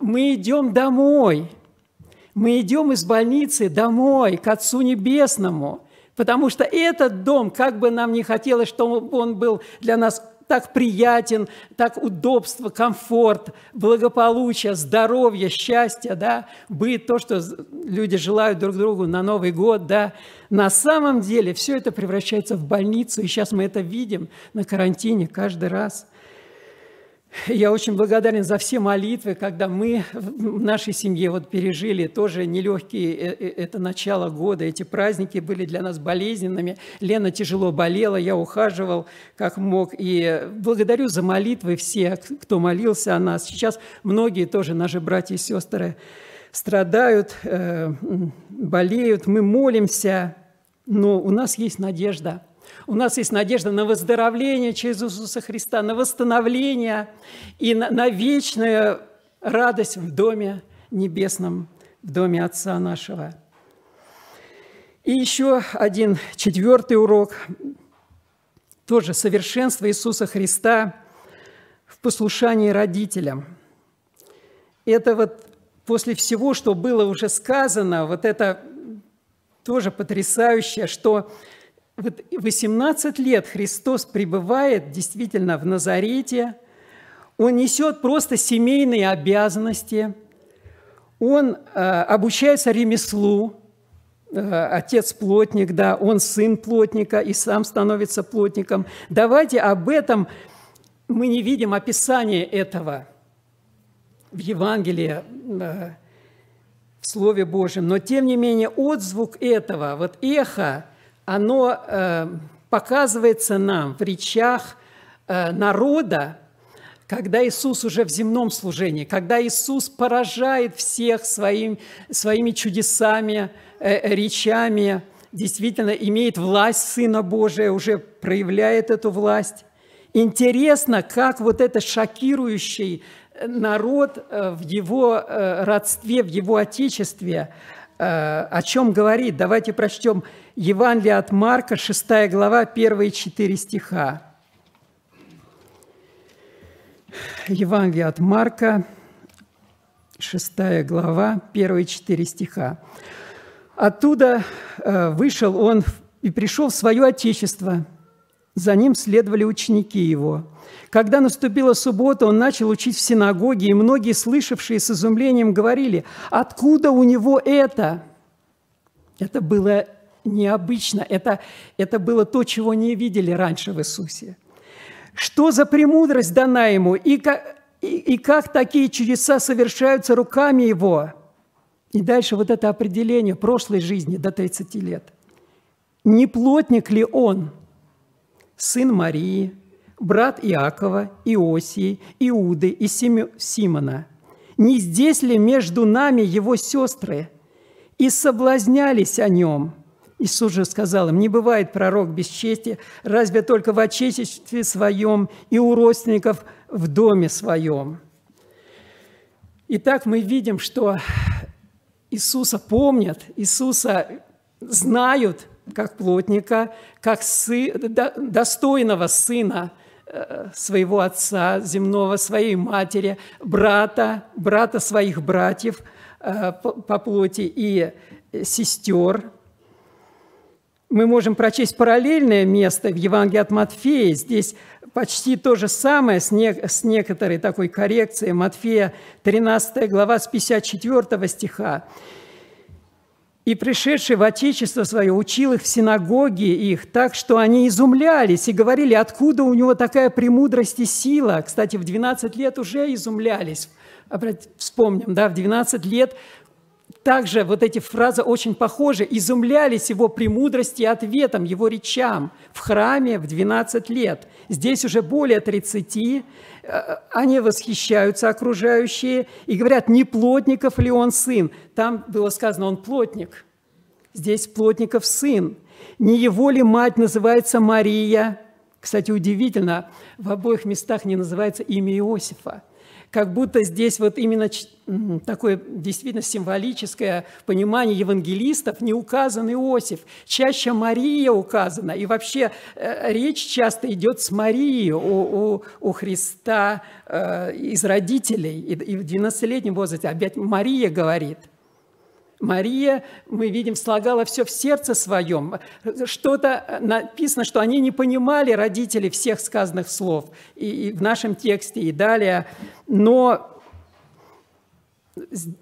мы идем домой, мы идем из больницы домой, к Отцу Небесному, потому что этот дом, как бы нам не хотелось, чтобы он был для нас так приятен, так удобство, комфорт, благополучие, здоровье, счастье, да, быт, то, что люди желают друг другу на Новый год, да, на самом деле все это превращается в больницу, и сейчас мы это видим на карантине каждый раз – я очень благодарен за все молитвы, когда мы в нашей семье вот пережили тоже нелегкие, э, э, это начало года, эти праздники были для нас болезненными. Лена тяжело болела, я ухаживал как мог. И благодарю за молитвы всех, кто молился о нас. Сейчас многие тоже наши братья и сестры страдают, э, болеют, мы молимся, но у нас есть надежда – у нас есть надежда на выздоровление через Иисуса Христа, на восстановление и на, на вечную радость в Доме Небесном, в Доме Отца нашего. И еще один четвертый урок, тоже совершенство Иисуса Христа в послушании родителям. Это вот после всего, что было уже сказано, вот это тоже потрясающее, что вот 18 лет Христос пребывает действительно в Назарете, Он несет просто семейные обязанности, Он э, обучается ремеслу, э, отец плотник, да, он сын плотника и сам становится плотником. Давайте об этом мы не видим описания этого в Евангелии, э, в Слове Божьем, но тем не менее отзвук этого, вот эхо, оно э, показывается нам в речах э, народа, когда Иисус уже в земном служении, когда Иисус поражает всех своим, своими чудесами, речами, действительно имеет власть Сына Божия, уже проявляет эту власть. Интересно, как вот это шокирующий народ э, в его э, родстве, в его отечестве, э, о чем говорит. Давайте прочтем Евангелие от Марка, 6 глава, первые четыре стиха. Евангелие от Марка, 6 глава, первые четыре стиха. Оттуда вышел он и пришел в свое отечество. За ним следовали ученики его – когда наступила суббота, он начал учить в синагоге, и многие, слышавшие с изумлением, говорили, откуда у него это? Это было необычно, это, это было то, чего не видели раньше в Иисусе. Что за премудрость дана ему, и как, и, и как такие чудеса совершаются руками его? И дальше вот это определение прошлой жизни до 30 лет. Не плотник ли он, сын Марии, брат Иакова, Иосии, Иуды и Симона? Не здесь ли между нами его сестры? И соблазнялись о нем. Иисус же сказал им, не бывает пророк без чести, разве только в отечестве своем и у родственников в доме своем. Итак, мы видим, что Иисуса помнят, Иисуса знают как плотника, как сы, достойного сына – Э, своего отца земного, своей матери, брата, брата своих братьев э, по плоти и сестер. Мы можем прочесть параллельное место в Евангелии от Матфея. Здесь почти то же самое с, не, с некоторой такой коррекцией. Матфея 13 глава с 54 стиха. И пришедший в Отечество свое учил их в синагоге их так, что они изумлялись и говорили, откуда у него такая премудрость и сила. Кстати, в 12 лет уже изумлялись. Вспомним, да, в 12 лет также вот эти фразы очень похожи. Изумлялись его премудрости и ответам, его речам в храме в 12 лет. Здесь уже более 30. Э, они восхищаются окружающие и говорят, не плотников ли он сын? Там было сказано, он плотник. Здесь плотников сын. Не его ли мать называется Мария? Кстати, удивительно, в обоих местах не называется имя Иосифа как будто здесь вот именно такое действительно символическое понимание евангелистов не указан Иосиф, чаще Мария указана. И вообще э, речь часто идет с Марией у, у, у Христа э, из родителей. И, и в 12-летнем возрасте опять Мария говорит – Мария, мы видим, слагала все в сердце своем. Что-то написано, что они не понимали родители всех сказанных слов и, и в нашем тексте, и далее. Но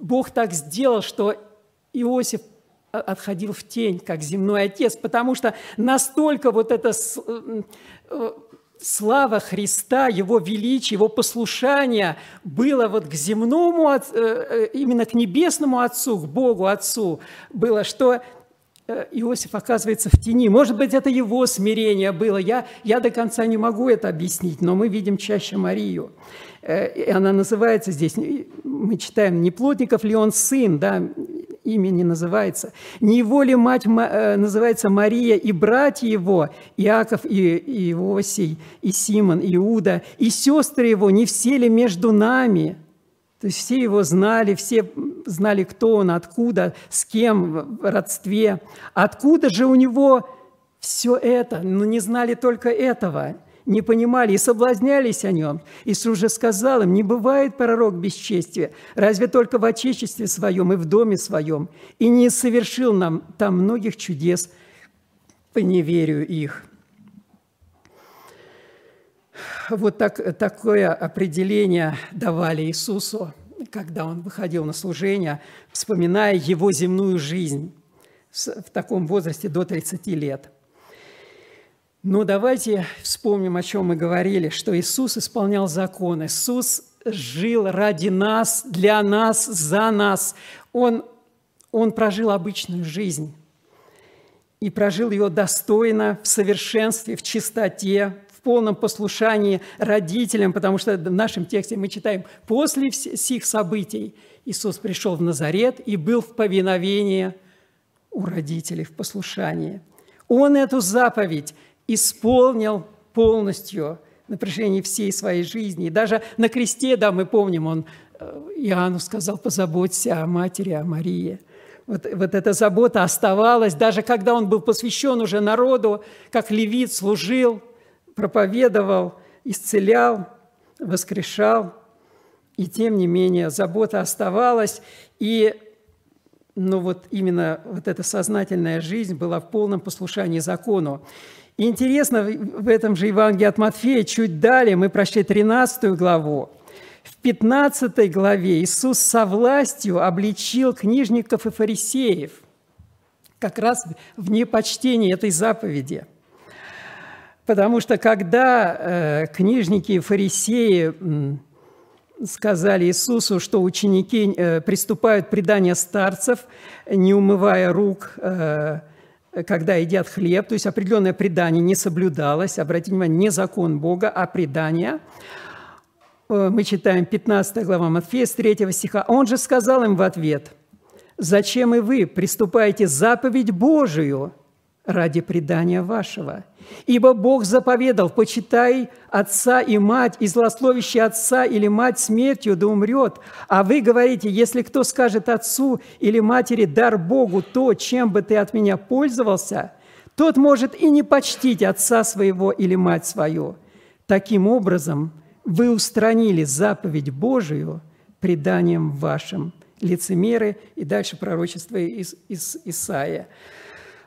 Бог так сделал, что Иосиф отходил в тень, как земной отец, потому что настолько вот это э, слава Христа, Его величие, Его послушание было вот к земному, э, э, именно к небесному Отцу, к Богу Отцу, было, что э, Иосиф оказывается в тени. Может быть, это его смирение было. Я, я до конца не могу это объяснить, но мы видим чаще Марию. И она называется здесь, мы читаем, не плотников ли он сын, да, имя не называется. Не его ли мать э, называется Мария и братья его, Иаков и Иосий, и Симон, и Иуда, и сестры его, не все ли между нами? То есть все его знали, все знали, кто он, откуда, с кем в родстве. Откуда же у него все это? Ну, не знали только этого. Не понимали и соблазнялись о нем. Иисус же сказал им, не бывает пророк бесчестия, разве только в отечестве своем и в доме своем, и не совершил нам там многих чудес по неверию их». Вот так, такое определение давали Иисусу, когда Он выходил на служение, вспоминая Его земную жизнь в таком возрасте до 30 лет – но давайте вспомним, о чем мы говорили, что Иисус исполнял закон. Иисус жил ради нас, для нас, за нас. Он, он прожил обычную жизнь и прожил ее достойно, в совершенстве, в чистоте, в полном послушании родителям, потому что в нашем тексте мы читаем, после всех событий Иисус пришел в Назарет и был в повиновении у родителей, в послушании. Он эту заповедь исполнил полностью на протяжении всей своей жизни. И даже на кресте, да, мы помним, он э, Иоанну сказал, позаботься о матери, о Марии. Вот, вот эта забота оставалась, даже когда он был посвящен уже народу, как левит служил, проповедовал, исцелял, воскрешал. И тем не менее забота оставалась, и ну вот именно вот эта сознательная жизнь была в полном послушании закону. Интересно, в этом же Евангелии от Матфея, чуть далее, мы прошли 13 главу, в 15 главе Иисус со властью обличил книжников и фарисеев, как раз в непочтении этой заповеди. Потому что когда э, книжники и фарисеи сказали Иисусу, что ученики э, приступают к преданию старцев, не умывая рук, э, когда едят хлеб, то есть определенное предание не соблюдалось, обратите внимание, не закон Бога, а предание. Э, мы читаем 15 глава Матфея с 3 стиха. Он же сказал им в ответ, «Зачем и вы приступаете заповедь Божию, ради предания вашего. Ибо Бог заповедал, почитай отца и мать, и злословящий отца или мать смертью да умрет. А вы говорите, если кто скажет отцу или матери, дар Богу то, чем бы ты от меня пользовался, тот может и не почтить отца своего или мать свою. Таким образом, вы устранили заповедь Божию преданием вашим. Лицемеры и дальше пророчество из, из Исаия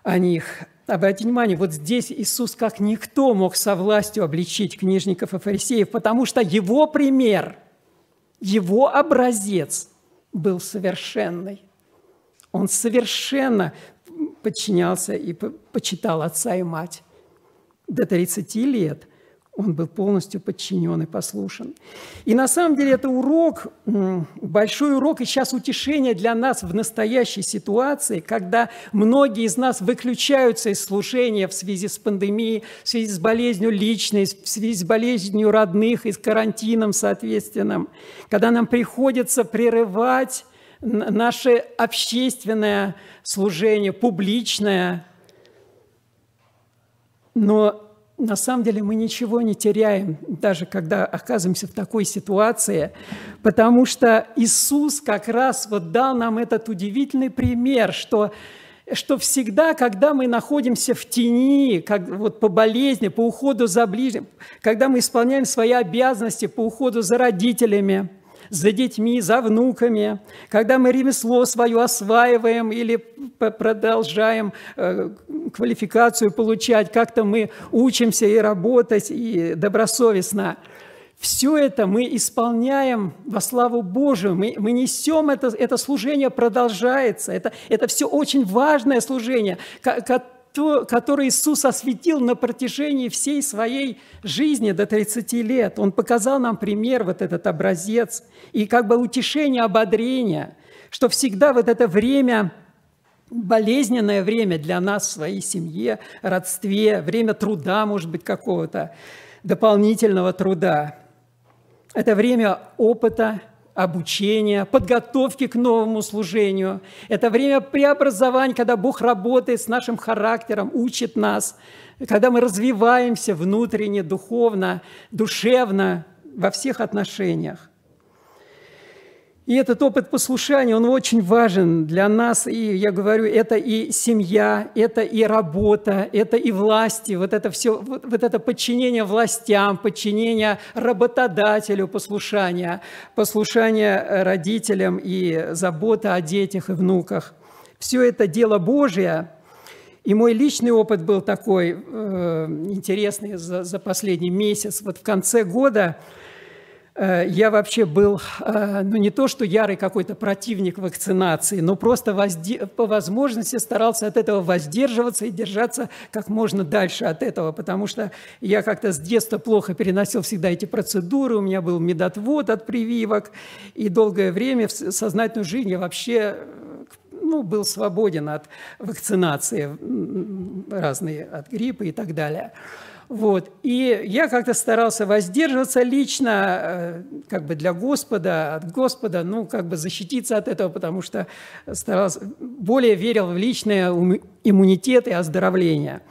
о них. Обратите внимание, вот здесь Иисус как никто мог со властью обличить книжников и фарисеев, потому что его пример, его образец был совершенный. Он совершенно подчинялся и почитал отца и мать. До 30 лет – он был полностью подчинен и послушен. И на самом деле это урок, большой урок и сейчас утешение для нас в настоящей ситуации, когда многие из нас выключаются из служения в связи с пандемией, в связи с болезнью личной, в связи с болезнью родных и с карантином соответственным, когда нам приходится прерывать наше общественное служение, публичное, но на самом деле мы ничего не теряем, даже когда оказываемся в такой ситуации, потому что Иисус как раз вот дал нам этот удивительный пример, что что всегда, когда мы находимся в тени, как вот по болезни, по уходу за ближним, когда мы исполняем свои обязанности по уходу за родителями, за детьми, за внуками, когда мы ремесло свое осваиваем или продолжаем э, квалификацию получать, как-то мы учимся и работать, и добросовестно. Все это мы исполняем во славу Божию, мы, мы несем это, это служение продолжается. Это, это все очень важное служение, который Иисус осветил на протяжении всей своей жизни до 30 лет. Он показал нам пример, вот этот образец, и как бы утешение, ободрение, что всегда вот это время, болезненное время для нас в своей семье, родстве, время труда, может быть, какого-то дополнительного труда. Это время опыта, обучения, подготовки к новому служению. Это время преобразования, когда Бог работает с нашим характером, учит нас, когда мы развиваемся внутренне, духовно, душевно, во всех отношениях. И этот опыт послушания, он очень важен для нас. И я говорю, это и семья, это и работа, это и власти. Вот это все, вот, вот это подчинение властям, подчинение работодателю, послушание, послушание родителям и забота о детях и внуках. Все это дело Божье. И мой личный опыт был такой э, интересный за, за последний месяц. Вот в конце года Э, я вообще был, э, ну не то что ярый какой-то противник вакцинации, но просто возде... по возможности старался от этого воздерживаться и держаться как можно дальше от этого, потому что я как-то с детства плохо переносил всегда эти процедуры, у меня был медотвод от прививок, и долгое время в сознательную жизнь я вообще ну, был свободен от вакцинации разные, от гриппа и так далее. Вот. И я как-то старался воздерживаться лично, э, как бы для Господа, от Господа, ну, как бы защититься от этого, потому что старался, более верил в личный иммунитет и оздоровление.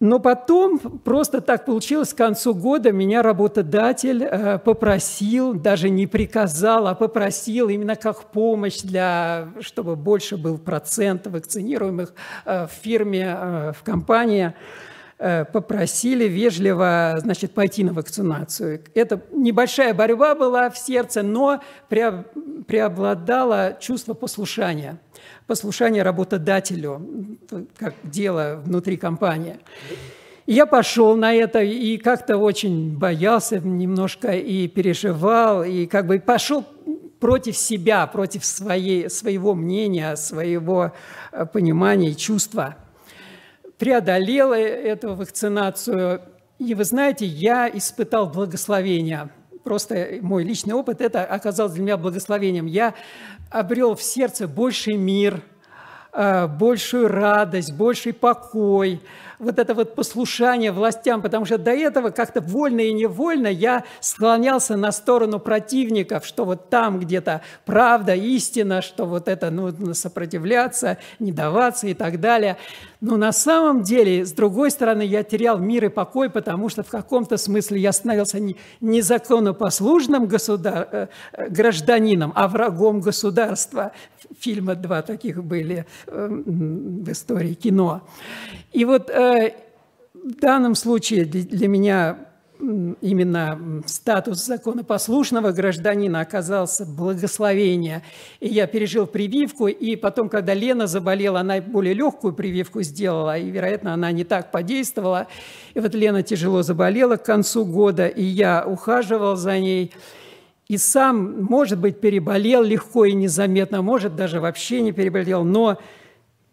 Но потом просто так получилось, к концу года меня работодатель э, попросил, даже не приказал, а попросил именно как помощь для, чтобы больше был процент вакцинируемых э, в фирме, в компании – попросили вежливо значит, пойти на вакцинацию. Это небольшая борьба была в сердце, но преобладало чувство послушания. Послушание работодателю, как дело внутри компании. я пошел на это и как-то очень боялся немножко и переживал, и как бы пошел против себя, против своей, своего мнения, своего э, понимания и чувства – преодолела эту вакцинацию. И вы знаете, я испытал благословение. Просто мой личный опыт, это оказалось для меня благословением. Я обрел в сердце больший мир, большую радость, больший покой – вот это вот послушание властям, потому что до этого как-то вольно и невольно я склонялся на сторону противников, что вот там где-то правда, истина, что вот это нужно сопротивляться, не даваться и так далее. Но на самом деле, с другой стороны, я терял мир и покой, потому что в каком-то смысле я становился не, законопослушным государ... Э, гражданином, а врагом государства. Фильма два таких были эм, в истории кино. И вот э, в данном случае для меня именно статус законопослушного гражданина оказался благословение. И я пережил прививку, и потом, когда Лена заболела, она более легкую прививку сделала, и, вероятно, она не так подействовала. И вот Лена тяжело заболела к концу года, и я ухаживал за ней. И сам, может быть, переболел легко и незаметно, может, даже вообще не переболел, но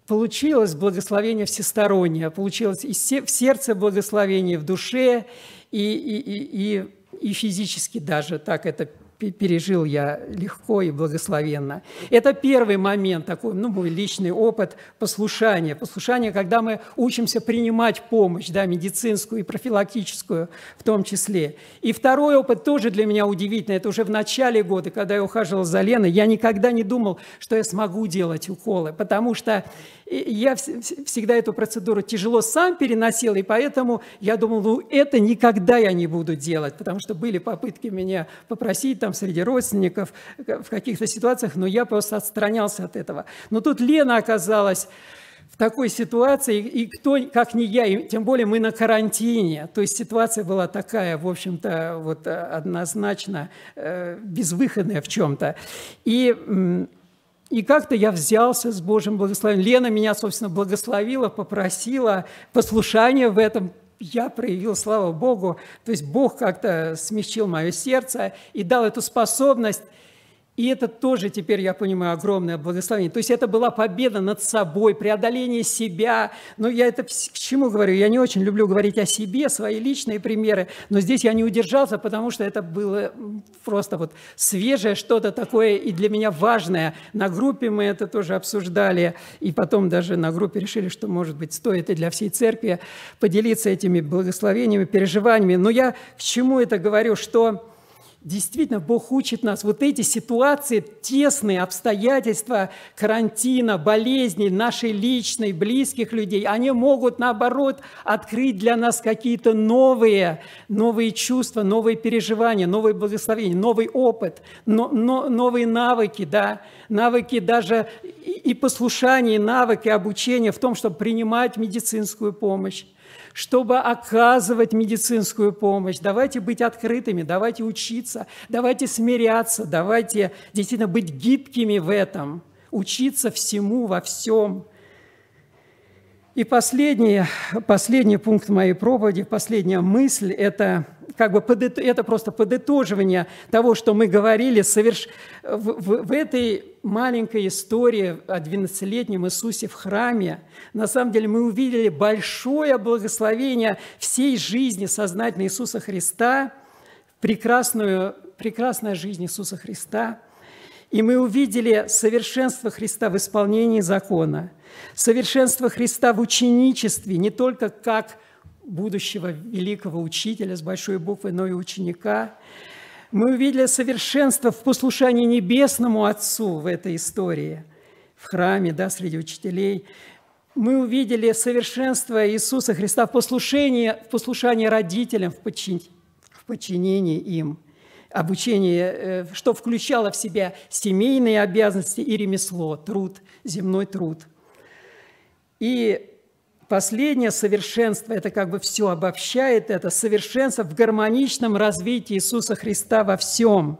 получилось благословение всестороннее, получилось и в сердце благословение, в душе, и, и, и, и физически даже. Так это пережил я легко и благословенно. Это первый момент, такой, ну, мой личный опыт послушания. Послушание, когда мы учимся принимать помощь, да, медицинскую и профилактическую в том числе. И второй опыт тоже для меня удивительный. Это уже в начале года, когда я ухаживал за Леной, я никогда не думал, что я смогу делать уколы, потому что я всегда эту процедуру тяжело сам переносил, и поэтому я думал, ну это никогда я не буду делать, потому что были попытки меня попросить там среди родственников в каких-то ситуациях, но я просто отстранялся от этого. Но тут Лена оказалась в такой ситуации, и кто, как не я, и тем более мы на карантине, то есть ситуация была такая, в общем-то, вот однозначно э, безвыходная в чем-то. И и как-то я взялся с Божьим благословением. Лена меня, собственно, благословила, попросила послушания в этом. Я проявил, слава Богу. То есть Бог как-то смягчил мое сердце и дал эту способность и это тоже теперь, я понимаю, огромное благословение. То есть это была победа над собой, преодоление себя. Но я это к чему говорю? Я не очень люблю говорить о себе, свои личные примеры, но здесь я не удержался, потому что это было просто вот свежее что-то такое и для меня важное. На группе мы это тоже обсуждали, и потом даже на группе решили, что, может быть, стоит и для всей церкви поделиться этими благословениями, переживаниями. Но я к чему это говорю, что Действительно, Бог учит нас. Вот эти ситуации, тесные обстоятельства карантина, болезней нашей личной, близких людей, они могут, наоборот, открыть для нас какие-то новые, новые чувства, новые переживания, новые благословения, новый опыт, но, но, новые навыки, да, навыки даже и, и послушания, и навыки обучения в том, чтобы принимать медицинскую помощь чтобы оказывать медицинскую помощь. Давайте быть открытыми, давайте учиться, давайте смиряться, давайте действительно быть гибкими в этом, учиться всему, во всем. И последний, последний пункт моей проповеди, последняя мысль – это как бы это просто подытоживание того, что мы говорили соверш... в, в, в этой маленькой истории о 12-летнем Иисусе в храме. На самом деле мы увидели большое благословение всей жизни сознательной Иисуса Христа, прекрасную, прекрасная жизнь Иисуса Христа. И мы увидели совершенство Христа в исполнении закона – Совершенство Христа в ученичестве не только как будущего великого учителя с большой буквы, но и ученика. Мы увидели совершенство в послушании небесному Отцу в этой истории, в храме, да, среди учителей. Мы увидели совершенство Иисуса Христа в послушании, в послушании родителям, в, подчин, в подчинении им, обучение, э, что включало в себя семейные обязанности и ремесло, труд, земной труд – и последнее совершенство, это как бы все обобщает, это совершенство в гармоничном развитии Иисуса Христа во всем.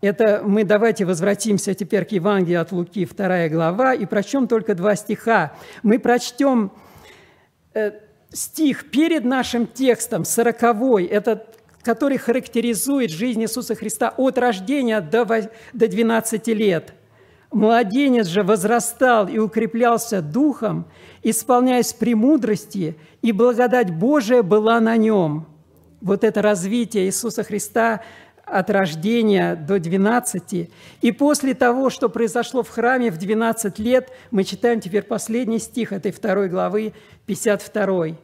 Это мы давайте возвратимся теперь к Евангелию от Луки, 2 глава, и прочтем только два стиха. Мы прочтем э, стих перед нашим текстом, сороковой, это который характеризует жизнь Иисуса Христа от рождения до 12 лет – Младенец же возрастал и укреплялся духом, исполняясь премудрости, и благодать Божия была на нем. Вот это развитие Иисуса Христа от рождения до 12. И после того, что произошло в храме в 12 лет, мы читаем теперь последний стих этой второй главы, 52.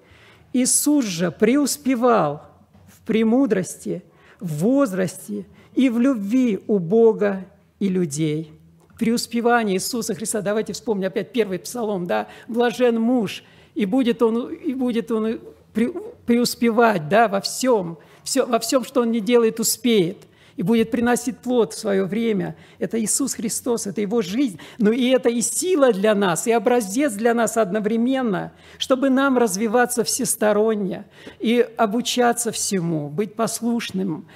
«Иисус же преуспевал в премудрости, в возрасте и в любви у Бога и людей» преуспевание Иисуса Христа. Давайте вспомним опять первый псалом, да, «Блажен муж, и будет он, и будет он преуспевать да, во всем, все, во всем, что он не делает, успеет» и будет приносить плод в свое время. Это Иисус Христос, это Его жизнь. Но и это и сила для нас, и образец для нас одновременно, чтобы нам развиваться всесторонне и обучаться всему, быть послушным,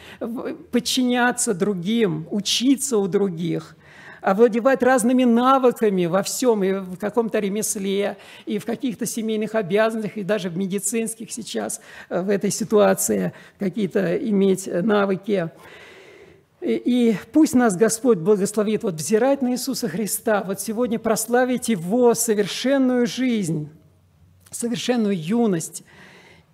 подчиняться другим, учиться у других – овладевать разными навыками во всем, и в каком-то ремесле, и в каких-то семейных обязанностях, и даже в медицинских сейчас э, в этой ситуации какие-то иметь навыки. И, и пусть нас Господь благословит вот взирать на Иисуса Христа, вот сегодня прославить Его совершенную жизнь, совершенную юность –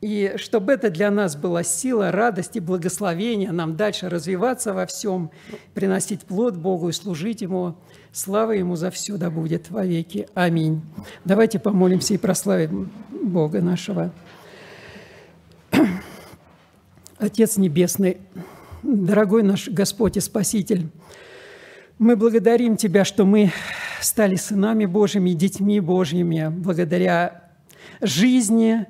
и чтобы это для нас была сила, радость и благословение нам дальше развиваться во всем, приносить плод Богу и служить Ему. Слава Ему за все да будет во веки. Аминь. Давайте помолимся и прославим Бога нашего. Отец Небесный, дорогой наш Господь и Спаситель, мы благодарим Тебя, что мы стали сынами Божьими, детьми Божьими, благодаря жизни,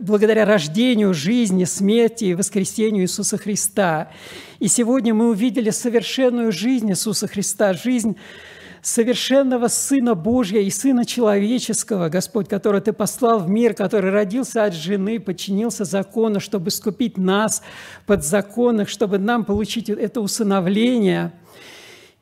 благодаря рождению, жизни, смерти и воскресению Иисуса Христа. И сегодня мы увидели совершенную жизнь Иисуса Христа, жизнь совершенного Сына Божьего и Сына Человеческого, Господь, которого Ты послал в мир, который родился от жены, подчинился закону, чтобы скупить нас под законах, чтобы нам получить это усыновление –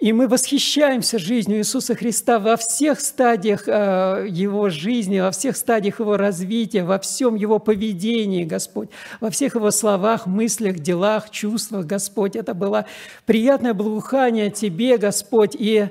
и мы восхищаемся жизнью Иисуса Христа во всех стадиях э, Его жизни, во всех стадиях Его развития, во всем Его поведении, Господь, во всех Его словах, мыслях, делах, чувствах, Господь. Это было приятное благоухание Тебе, Господь, и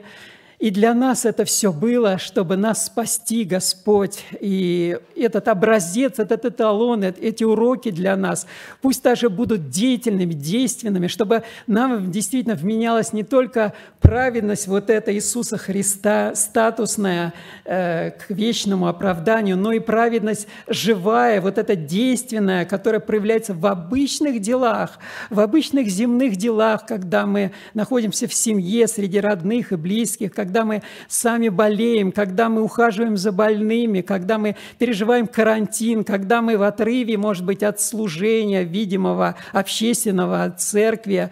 И для нас это все было, чтобы нас спасти, Господь. И этот образец, этот эталон, эти уроки для нас, пусть даже будут деятельными, действенными, чтобы нам действительно вменялась не только праведность вот эта Иисуса Христа, статусная э, к вечному оправданию, но и праведность живая, вот эта действенная, которая проявляется в обычных делах, в обычных земных делах, когда мы находимся в семье, среди родных и близких, когда мы сами болеем, когда мы ухаживаем за больными, когда мы переживаем карантин, когда мы в отрыве, может быть, от служения видимого, общественного, от церкви.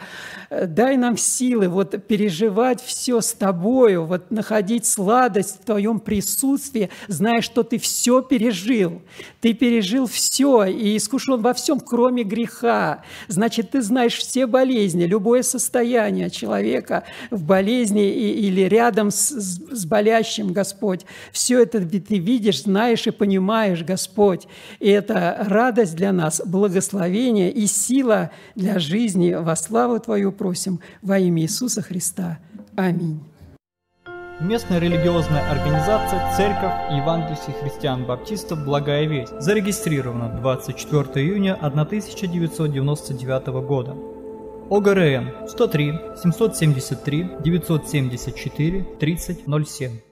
Дай нам силы вот переживать все с Тобою, вот находить сладость в Твоем присутствии, зная, что Ты все пережил. Ты пережил все и искушен во всем, кроме греха. Значит, Ты знаешь все болезни, любое состояние человека в болезни или рядом с, с болящим, Господь. Все это Ты видишь, знаешь и понимаешь, Господь. И это радость для нас, благословение и сила для жизни во славу Твою просим во имя Иисуса Христа. Аминь. Местная религиозная организация Церковь Евангельских христиан-баптистов «Благая весть» зарегистрирована 24 июня 1999 года. ОГРН 103 773 974 3007